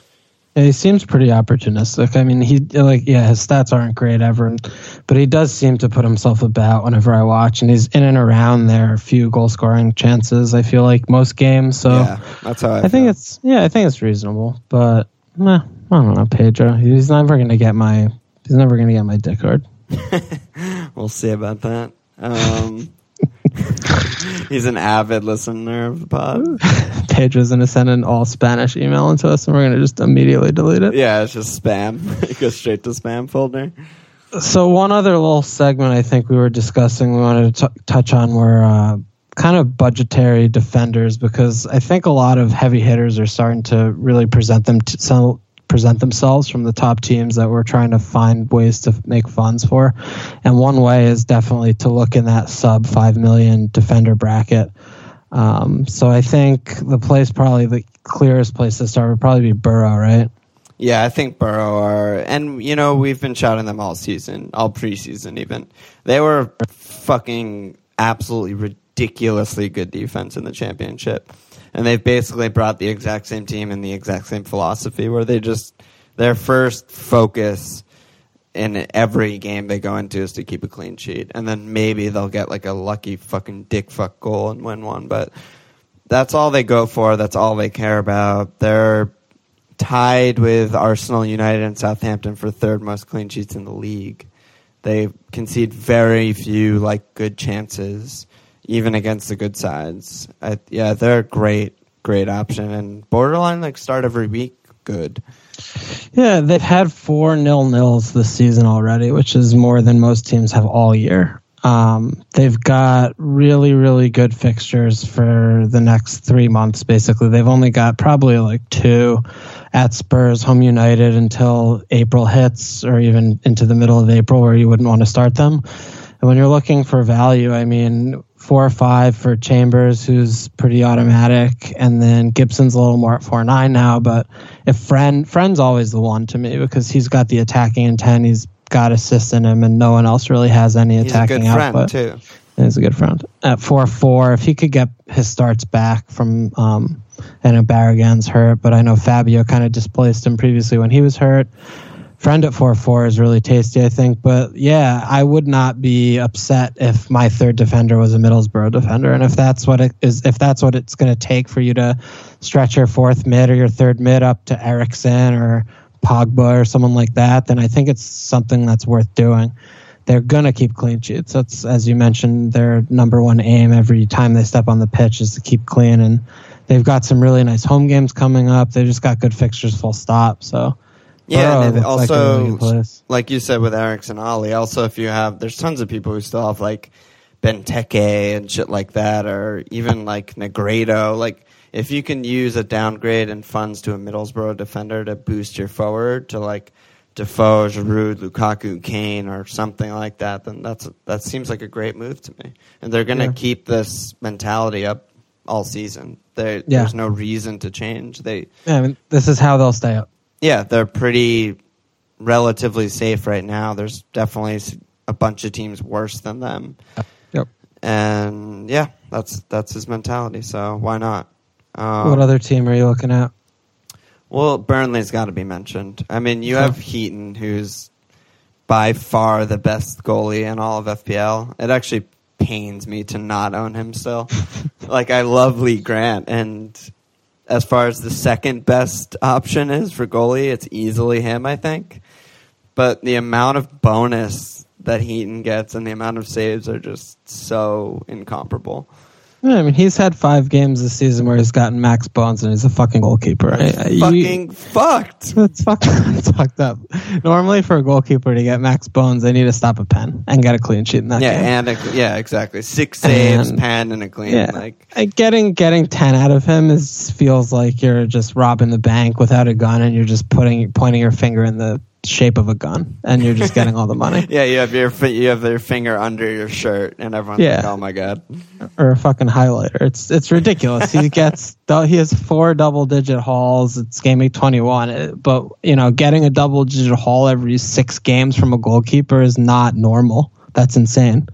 Yeah, he seems pretty opportunistic. I mean, he like yeah, his stats aren't great ever, but he does seem to put himself about whenever I watch, and he's in and around there. A few goal scoring chances. I feel like most games. So yeah, that's how I, I think it's yeah, I think it's reasonable. But nah, I don't know, Pedro. He's never gonna get my he's never gonna get my dick hard. we'll see about that. Um, He's an avid listener of the pod. Pedro's gonna send an all Spanish email into us, and we're gonna just immediately delete it. Yeah, it's just spam. it goes straight to spam folder. So one other little segment I think we were discussing, we wanted to t- touch on were uh, kind of budgetary defenders because I think a lot of heavy hitters are starting to really present them to, present themselves from the top teams that we're trying to find ways to make funds for. And one way is definitely to look in that sub 5 million defender bracket. Um, so I think the place, probably the clearest place to start would probably be Boro, right? Yeah, I think Boro are, and you know we've been shouting them all season, all preseason even. They were fucking absolutely ridiculously good defense in the championship and they've basically brought the exact same team and the exact same philosophy where they just their first focus in every game they go into is to keep a clean sheet. And then maybe they'll get like a lucky fucking dick fuck goal and win one. But that's all they go for. That's all they care about. They're tied with Arsenal United and Southampton for third most clean sheets in the league. They concede very few like good chances even against the good sides. I, yeah, they're a great, great option and borderline like start every week. Good. Yeah, they've had four nil nils this season already, which is more than most teams have all year. Um, they've got really, really good fixtures for the next three months. Basically, they've only got probably like two at Spurs, home United until April hits, or even into the middle of April, where you wouldn't want to start them. And when you're looking for value, I mean, four or five for Chambers, who's pretty automatic, and then Gibson's a little more at four nine now. But if friend friend's always the one to me because he's got the attacking intent, he's got assists in him, and no one else really has any attacking he's a good output. Friend too. He's a good friend at four four. If he could get his starts back from, um, I know Barragan's hurt, but I know Fabio kind of displaced him previously when he was hurt friend at four oh four is really tasty, I think. But yeah, I would not be upset if my third defender was a Middlesbrough defender, and if that's what it is, if that's what it's going to take for you to stretch your fourth mid or your third mid up to Eriksen or Pogba or someone like that, then I think it's something that's worth doing. They're gonna keep clean sheets. That's as you mentioned, their number one aim every time they step on the pitch is to keep clean, and they've got some really nice home games coming up. They just got good fixtures, full stop. So yeah, and oh, also, like, like, you said with Eriksen Alli, also if you have, there's tons of people who still have like Benteke and shit like that, or even like Negredo. Like, if you can use a downgrade and funds to a Middlesbrough defender to boost your forward to like Defoe, Giroud, Lukaku, Kane, or something like that, then that's that seems like a great move to me. And they're going to yeah. keep this mentality up all season. Yeah. There's no reason to change. They, yeah, I mean, this is how they'll stay up yeah, they're pretty relatively safe right now. There's definitely a bunch of teams worse than them, Yep. and yeah, that's that's his mentality. So why not? Um, what other team are you looking at? Well, Burnley's got to be mentioned. I mean, you have Heaton, who's by far the best goalie in all of FPL. It actually pains me to not own him still. like, I love Lee Grant, and as far as the second best option is for goalie, it's easily him, I think. But the amount of bonus that Heaton gets and the amount of saves are just so incomparable. Yeah, I mean, he's had five games this season where he's gotten max bones, and he's a fucking goalkeeper. I- I- you- Fucking fucked. It's fucked, it's fucked up. Normally, for a goalkeeper to get max bones, they need to stop a pen and get a clean sheet in that Yeah, game. and a, yeah, exactly. Six saves, And- pen, and a clean. yeah, Like, Like, getting getting ten out of him is feels like you're just robbing the bank without a gun, and you're just putting pointing your finger in the shape of a gun, and you're just getting all the money. yeah, you have your you have your finger under your shirt, and everyone's Yeah. like, "Oh my god!" or a fucking highlighter. It's it's ridiculous. he gets he has four double digit hauls. It's game week twenty one. Uh, but you know, getting a double digit haul every six games from a goalkeeper is not normal. That's insane.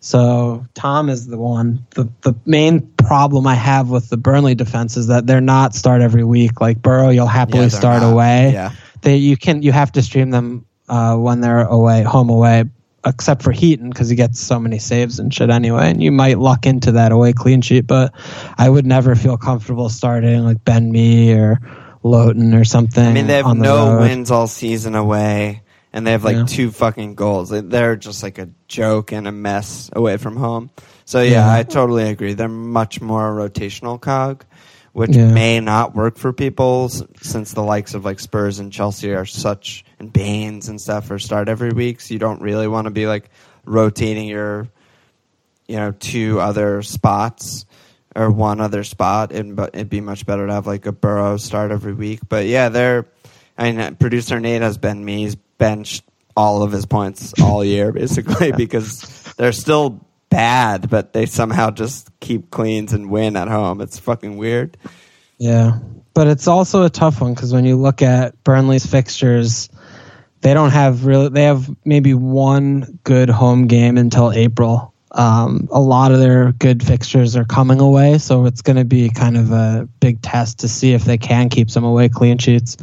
So Tom is the one. The the main problem I have with the Burnley defense is that they're not start every week. Like Boro, you'll happily Yeah, start not. away. Yeah, They you can you have to stream them uh, when they're away, home away, except for Heaton because he gets so many saves and shit anyway. And you might luck into that away clean sheet, but I would never feel comfortable starting like Ben Mee or Lowton or something. I mean they have the no road. wins all season away, and they have like Yeah. two fucking goals. They- They're just like a joke and a mess away from home. So yeah, Yeah. I totally agree. They're much more a rotational cog, which Yeah. may not work for people since the likes of like Spurs and Chelsea are such and Baines and stuff are start every week. So you don't really want to be like rotating your you know two other spots or one other spot and but it'd be much better to have like a Boro start every week but yeah they're I mean producer Nate has been me he's benched all of his points all year basically because they're still bad but they somehow just keep cleans and win at home it's fucking weird Yeah, but it's also a tough one because when you look at Burnley's fixtures, they don't have really. They have maybe one good home game until April. Um, a lot of their good fixtures are coming away, so it's going to be kind of a big test to see if they can keep some away clean sheets.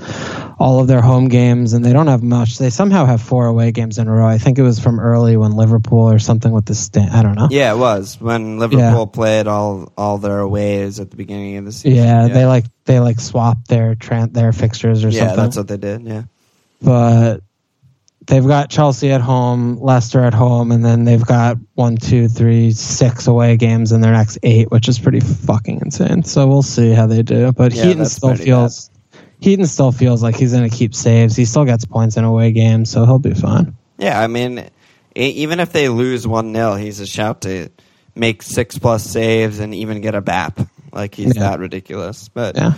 All of their home games, and they don't have much. They somehow have four away games in a row. I think it was from early when Liverpool or something with the stand. I don't know. yeah it was when Liverpool played all all their aways at the beginning of the season Yeah, they like they like swapped their tran their fixtures or yeah something. that's what they did yeah but they've got Chelsea at home, Leicester at home, and then they've got one, two, three, six away games in their next eight, which is pretty fucking insane. So we'll see how they do. But Yeah, Heaton still feels Heaton still feels like he's going to keep saves. He still gets points in away games, so he'll be fine. Yeah, I mean, even if they lose 1 0, he's a shout to make six plus saves and even get a BAP. Like, he's Yeah. that ridiculous. But Yeah.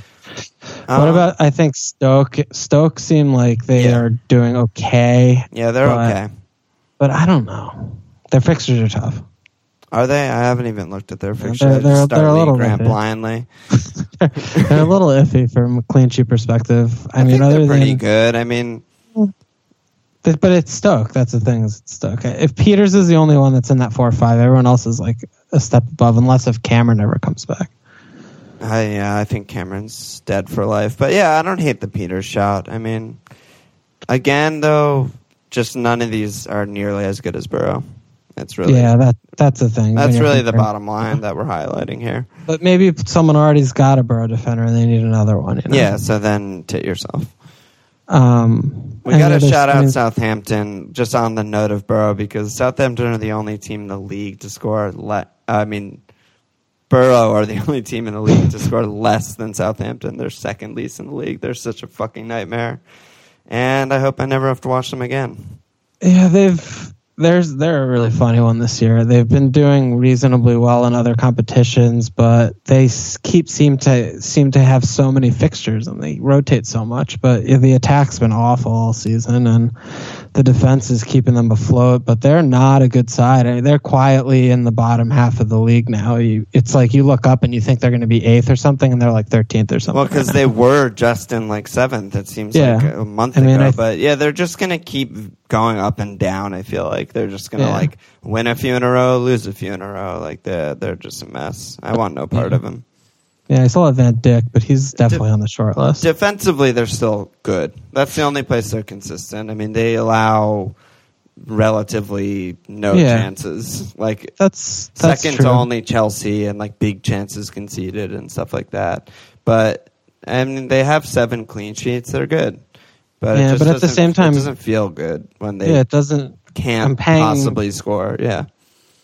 um, what about I think Stoke? Stoke seem like they Yeah. are doing okay, Yeah, they're but- okay. but I don't know. Their fixtures are tough. Are they? I haven't even looked at their fixture. they're- they're- they're a little Grant blindly. they're a little iffy from a clean sheet perspective. I, I, mean, other they're pretty than good. I mean, But it's Stoke. That's the thing. Is it's Stoke. If Pieters is the only one that's in that four or five, everyone else is like a step above, unless if Cameron ever comes back. I, yeah, I think Cameron's dead for life. But yeah, I don't hate the Pieters shot. I mean, again, though, just none of these are nearly as good as Boro. That's really yeah, that that's the thing. that's really the bottom line that we're highlighting here. But maybe if someone already's got a Boro defender and they need another one. You know? Yeah, so then tit yourself. Um, We got to shout I out mean, Southampton just on the note of Boro because Southampton are the only team in the league to score. Le- I mean, Boro are the only team in the league to score less than Southampton. They're second least in the league. They're such a fucking nightmare. And I hope I never have to watch them again. Yeah, they've there's they're a really funny one this year. They've been doing reasonably well in other competitions, but they keep seem to seem to have so many fixtures and they rotate so much. But the attack's been awful all season, and the defense is keeping them afloat, but they're not a good side. I mean, they're quietly in the bottom half of the league now. You, it's like you look up and you think they're going to be eighth or something, and they're like 13th or something. Well, because right they were just in like seventh. It seems Yeah. like a month I mean, ago. I- but yeah, they're just gonna keep going up and down. I feel like they're just gonna Yeah. like win a few in a row, lose a few in a row. Like they're they're just a mess. I want no part Yeah. of them. Yeah, I still have Van Dijk, but he's definitely on the short list. Defensively, they're still good. That's the only place they're consistent. I mean, they allow relatively no Yeah. chances. Like that's that's second true. to only Chelsea and like big chances conceded and stuff like that. But I mean, they have seven clean sheets. They're good. But Yeah, it just but at the same time- it doesn't feel good when they yeah, it doesn't. can't paying- possibly score. Yeah,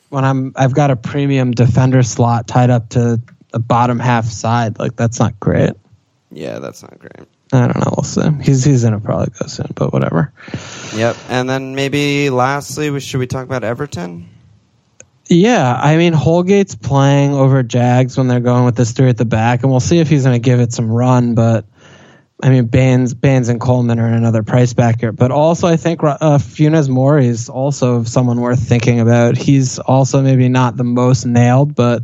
When I'm, I've got a premium defender slot tied up to the bottom half side. Like that's not great. yeah, that's not great. I don't know. We'll see. He's he's gonna probably go soon, but whatever. Yep. And then maybe lastly, we, should we talk about Everton? Yeah, I mean Holgate's playing over Jags when they're going with this three at the back, and we'll see if he's going to give it some run. But I mean, Baines, Baines and Coleman are another price backer. But also, I think uh, Funes Mori is also someone worth thinking about. He's also maybe not the most nailed, but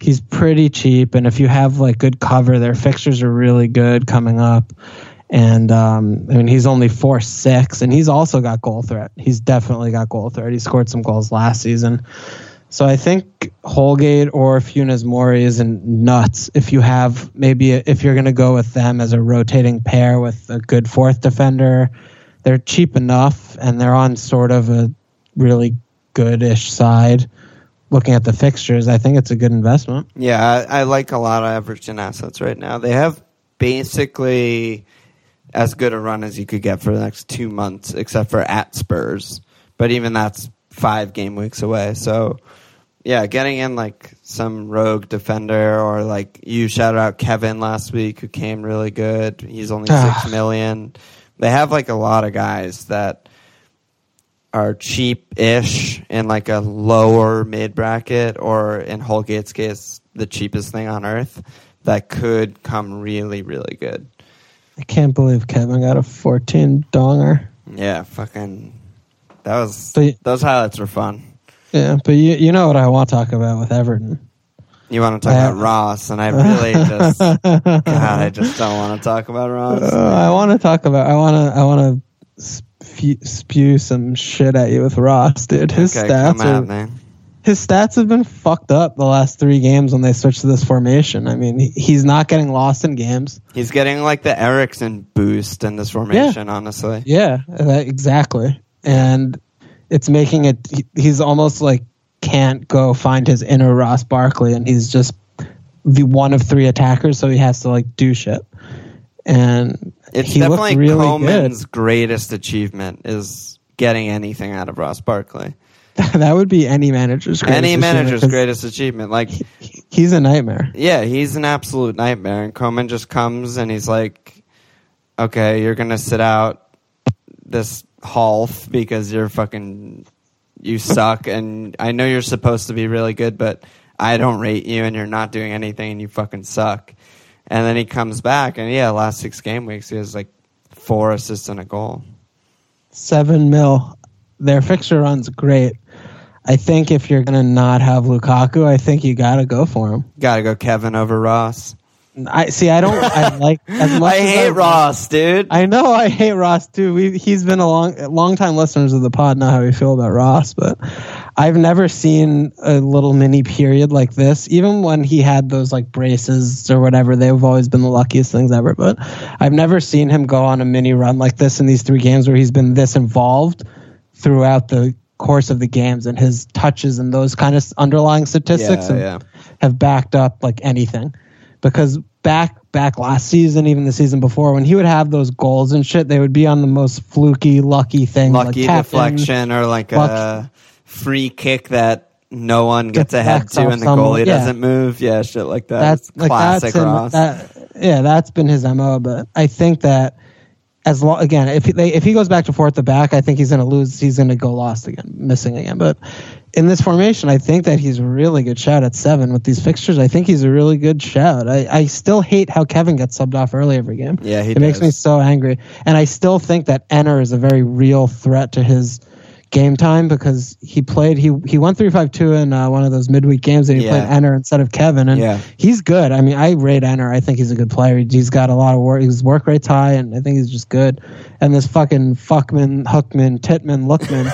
he's pretty cheap. And if you have like good cover, their fixtures are really good coming up. And um, I mean, he's only four six, and he's also got goal threat. He's definitely got goal threat. He scored some goals last season. So I think Holgate or Funes Mori isn't nuts if you have maybe if you're going to go with them as a rotating pair with a good fourth defender. They're cheap enough and they're on sort of a really goodish side. Looking at the fixtures, I think it's a good investment. Yeah, I, I like a lot of Everton assets right now. They have basically as good a run as you could get for the next two months, except for at Spurs. But even that's five game weeks away. So, yeah, getting in like some rogue defender or like you shouted out Kevin last week, who came really good. He's only ah. six million. They have like a lot of guys that are cheap-ish in like a lower mid bracket, or in Holgate's case, the cheapest thing on earth that could come really, really good. I can't believe Kevin got a 14 donger. Yeah, fucking. That was But- those highlights were fun. Yeah, but you you know what I want to talk about with Everton. You want to talk I- about Ross, and I really just, God, I just don't want to talk about Ross. Uh, I want to talk about. I want to. I want to spew, spew some shit at you with Ross, dude. His okay, stats come are, his stats have been fucked up the last three games when they switched to this formation. I mean, he, he's not getting lost in games. He's getting like the Eriksen boost in this formation. Honestly, Yeah, exactly. And it's making it. He's almost like can't go find his inner Ross Barkley, and he's just the one of three attackers, so he has to like do shit. And it's he definitely really Coleman's greatest achievement is getting anything out of Ross Barkley. that would be any manager's greatest Any manager's greatest achievement. Like, He's a nightmare. yeah, he's an absolute nightmare. And Coleman just comes and he's like, okay, you're going to sit out this half because you're fucking, you suck. and I know you're supposed to be really good, but I don't rate you and you're not doing anything and you fucking suck. And then he comes back and yeah, last six game weeks, he has like four assists and a goal. Seven mil. Their fixture run's great. I think if you're gonna not have Lukaku, I think you gotta go for him. Gotta go Kevin over Ross. I see. I don't. I like as much. I hate Ross, dude. I know I hate Ross too. We, he's been a long, long time listeners of the pod. Know how we feel about Ross, but I've never seen a little mini period like this. Even when he had those like braces or whatever, they've always been the luckiest things ever. But I've never seen him go on a mini run like this in these three games where he's been this involved throughout the course of the games, and his touches and those kind of underlying statistics Yeah, yeah. have backed up like anything because back back last season, even the season before, when he would have those goals and shit, they would be on the most fluky, lucky thing, lucky like deflection or like a free kick that no one gets ahead to and the someone, goalie yeah. doesn't move. Yeah, shit like that. That's It's like classic that's him, Ross. that, yeah, that's been his mo. But I think that as long again, if he, they, if he goes back to fourth the back, I think he's going to lose. He's going to go lost again, missing again. But in this formation, I think that he's a really good shout at seven with these fixtures. I think he's a really good shout. I, I still hate how Kevin gets subbed off early every game. Yeah, he it makes me so angry. And I still think that Enner is a very real threat to his game time because he played he he went three five two in uh, one of those midweek games and he Yeah. played Enner instead of Kevin and Yeah. he's good. I mean, I rate Enner. I think he's a good player. He's got a lot of work. His work rate's high, and I think he's just good. And this fucking Fuckman, Hookman, Titman, Lookman.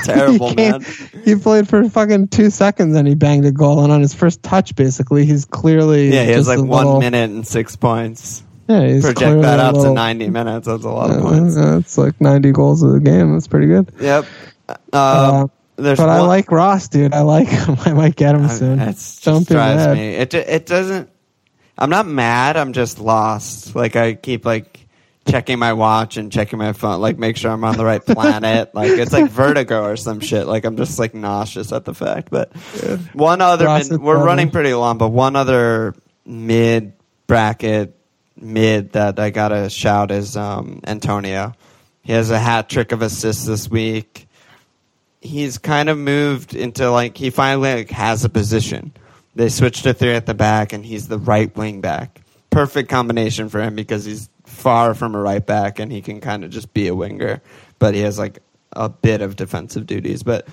Terrible, he came- man. He played for fucking two seconds and he banged a goal. And on his first touch, basically, he's clearly Yeah, he has like one little- minute and six points. Yeah, Project that out to 90 minutes. That's a lot of points. it's like 90 goals of the game. That's pretty good. Yep. Uh, Uh, there's but I like Ross, dude. I like him. I might get him I- soon. It's Don't just drives mad. me. It it doesn't. I'm not mad. I'm just lost. Like I keep like checking my watch and checking my phone, like make sure I'm on the right planet. like it's like vertigo or some shit. Like I'm just like nauseous at the fact. But one other, mid, we're running pretty long, but one other mid bracket mid that I gotta shout is um, Antonio. He has a hat trick of assists this week he's kind of moved into like he finally like, has a position. They switched to three at the back, and he's the right wing back. Perfect combination for him because he's far from a right back, and he can kind of just be a winger, but he has like a bit of defensive duties. But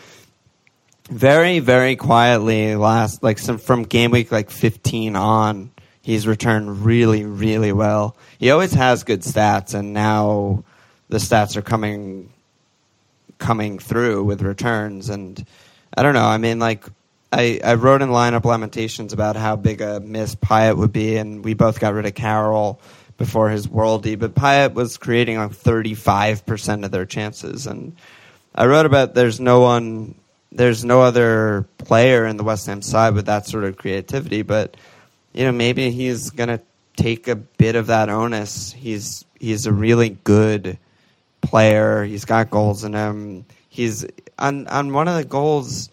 very, very quietly, last like some from game week like fifteen on, he's returned really, really well. He always has good stats, and now the stats are coming coming through with returns and I don't know. I mean like I, I wrote in lineup lamentations about how big a miss Payet would be and we both got rid of Carroll before his worldie, but Payet was creating like thirty five percent of their chances and I wrote about there's no one there's no other player in the West Ham side with that sort of creativity, but you know, maybe he's gonna take a bit of that onus. He's he's a really good player. He's got goals in him. He's on on one of the goals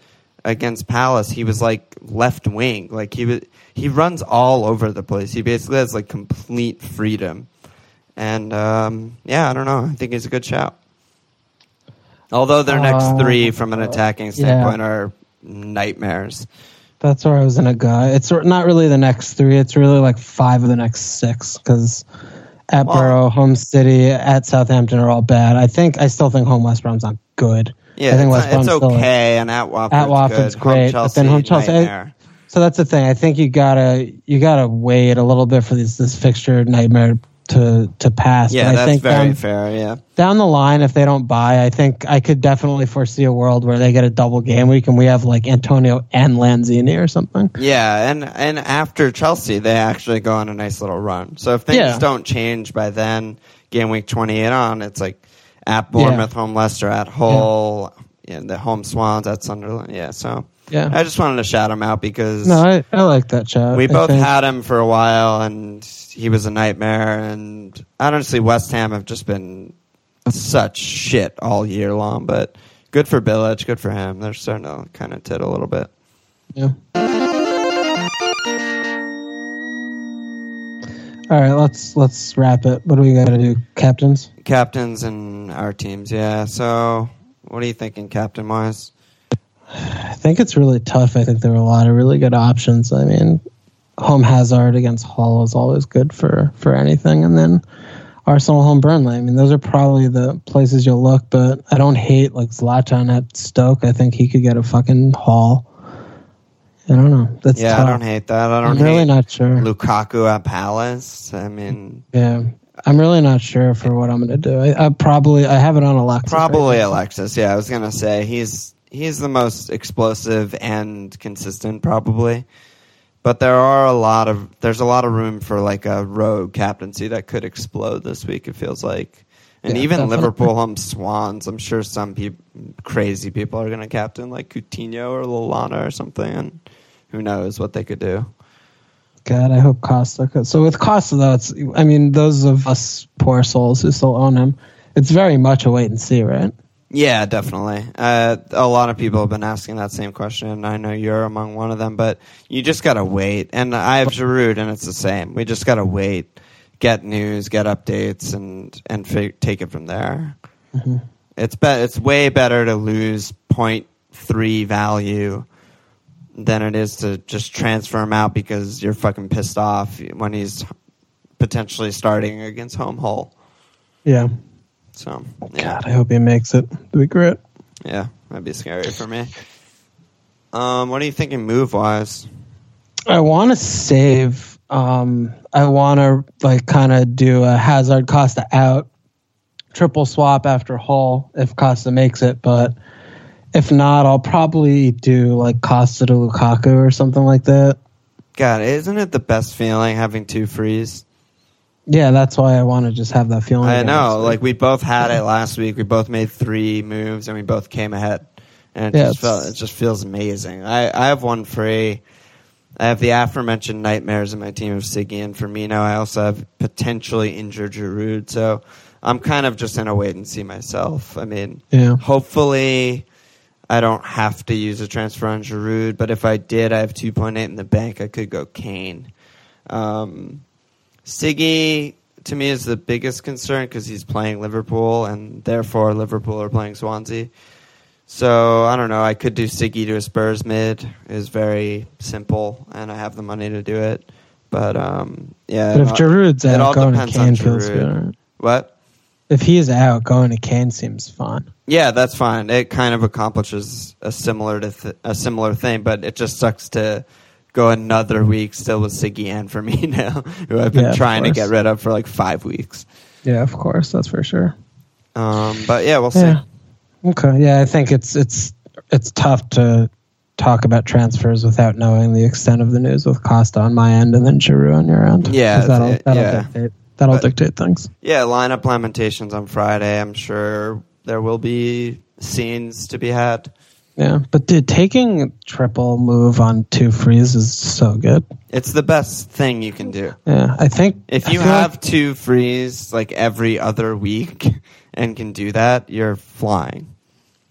against Palace. He was like left wing. Like he was he runs all over the place. He basically has like complete freedom. And um, yeah, I don't know. I think he's a good shout. Although their next Uh, three, from an attacking yeah. standpoint, are nightmares. That's where I was gonna go. It's not really the next three. It's really like five of the next six because at Well- Boro, home City, at Southampton are all bad. I think I still think home West Brom's not good. Yeah, I think it's, West it's Brom's still- okay, and at Watford's, At Watford's good. great, but then home Chelsea- nightmare. So that's the thing. I think you gotta you gotta wait a little bit for this this fixture nightmare to to pass. Yeah, I that's think very down, fair. Yeah. down the line, if they don't buy, I think I could definitely foresee a world where they get a double game week and we have like Antonio and Lanzini or something. Yeah, and and after Chelsea, they actually go on a nice little run. So if things Yeah. don't change by then, game week twenty eight on, it's like at Bournemouth, home Leicester, at Hull, yeah. The home Swans at Sunderland. Yeah, so Yeah. I just wanted to shout him out because No, I, I like that shot. we I both think- had him for a while, and he was a nightmare. And honestly, West Ham have just been such shit all year long. But good for Bilic, good for him. They're starting to kind of tit a little bit. Yeah. All right, let's let's wrap it. What do we got to do, captains? captains and our teams. Yeah. So, what are you thinking, captain wise? I think it's really tough. I think there are a lot of really good options. I mean, home Hazard against Hull is always good for for anything, and then Arsenal home Burnley. I mean, those are probably the places you'll look. But I don't hate like Zlatan at Stoke. I think he could get a fucking haul. I don't know. That's yeah, tough. I don't hate that. I don't I'm hate really not sure. Lukaku at Palace. I mean, Yeah, I'm really not sure for what I'm going to do. I, I probably I have it on Alexis. right probably now. Alexis. Yeah, I was gonna say he's he's the most explosive and consistent, probably. But there are a lot of there's a lot of room for like a rogue captaincy that could explode this week. It feels like, and Yeah, even definitely. Liverpool home Swans. I'm sure some peop crazy people are going to captain like Coutinho or Lallana or something, and who knows what they could do. God, I hope Costa. Could. So with Costa though, it's I mean those of us poor souls who still own him, it's very much a wait and see, right? Yeah, definitely. Uh, a lot of people have been asking that same question. And I know you're among one of them, but you just gotta wait. And I have Giroud, and it's the same. We just gotta wait, get news, get updates, and and take it from there. It's be- It's way better to lose point three value than it is to just transfer him out because you're fucking pissed off when he's potentially starting against home Hull. Yeah. So yeah, God, I hope he makes it. It'd be great. yeah, that'd be scary for me. Um, what are you thinking move wise? I want to save. Um, I want to like kind of do a Hazard Costa out triple swap after Hull if Costa makes it, but if not, I'll probably do like Costa to Lukaku or something like that. God, isn't it the best feeling having two frees? Yeah, that's why I want to just have that feeling. I know. Like we both had it last week. We both made three moves and we both came ahead, and it Yeah, just felt it just feels amazing. I I have one free. I have the aforementioned nightmares in my team of Siggy and Firmino. I also have potentially injured Giroud, so I'm kind of just in a wait and see myself. I mean, Yeah. hopefully. I don't have to use a transfer on Giroud, but if I did, I have 2.8 in the bank. I could go Kane. Um, Siggy to me is the biggest concern because he's playing Liverpool, and therefore Liverpool are playing Swansea. So I don't know. I could do Siggy to a Spurs mid. is very simple, and I have the money to do it. But um, yeah, But if it all- Giroud's out, going to depends on Kane feels good. What? If he is out, going to Kane seems fun. Yeah, that's fine. It kind of accomplishes a similar to th- a similar thing, but it just sucks to go another week still with Siggy and Firmino, who I've been Yeah, trying to get rid of for like five weeks. Yeah, of course, that's for sure. Um, but yeah, we'll see. Yeah. Okay. Yeah, I think it's it's it's tough to talk about transfers without knowing the extent of the news with Costa on my end and then Giroud on your end. Yeah, that'll, that'll yeah. dictate that'll But- dictate things. Yeah, lineup lamentations on Friday. I'm sure there will be scenes to be had. Yeah, but dude, taking triple move on two frees is so good. It's the best thing you can do. Yeah, I think If you feel like- have two frees like every other week and can do that, you're flying.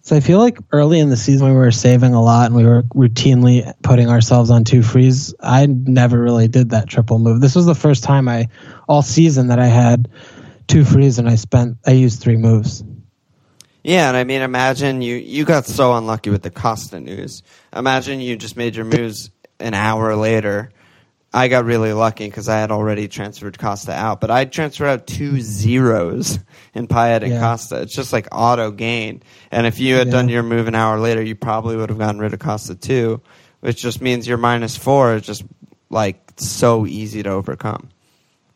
So I feel like early in the season we were saving a lot and we were routinely putting ourselves on two frees. I never really did that triple move. This was the first time I all season that I had two frees and I spent I used three moves. Yeah, and I mean, imagine you you got so unlucky with the Costa news. Imagine you just made your moves an hour later. I got really lucky because I had already transferred Costa out, but I transferred out two zeros in Payet and Yeah. Costa. It's just like auto gain. And if you had Yeah. done your move an hour later, you probably would have gotten rid of Costa too, which just means your minus four is just like so easy to overcome.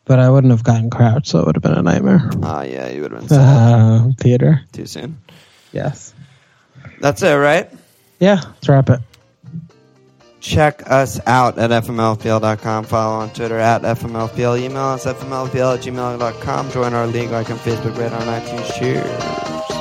But I wouldn't have gotten Crouch, so it would have been a nightmare. Ah, yeah, you would have been Uh, Peter. too soon. Yes. That's it, right? Yeah, let's wrap it. Check us out at fmlfpl.com. Follow on Twitter at fmlfpl. Email us fmlfpl at gmail.com. Join our league like on Facebook, rate on iTunes. Cheers.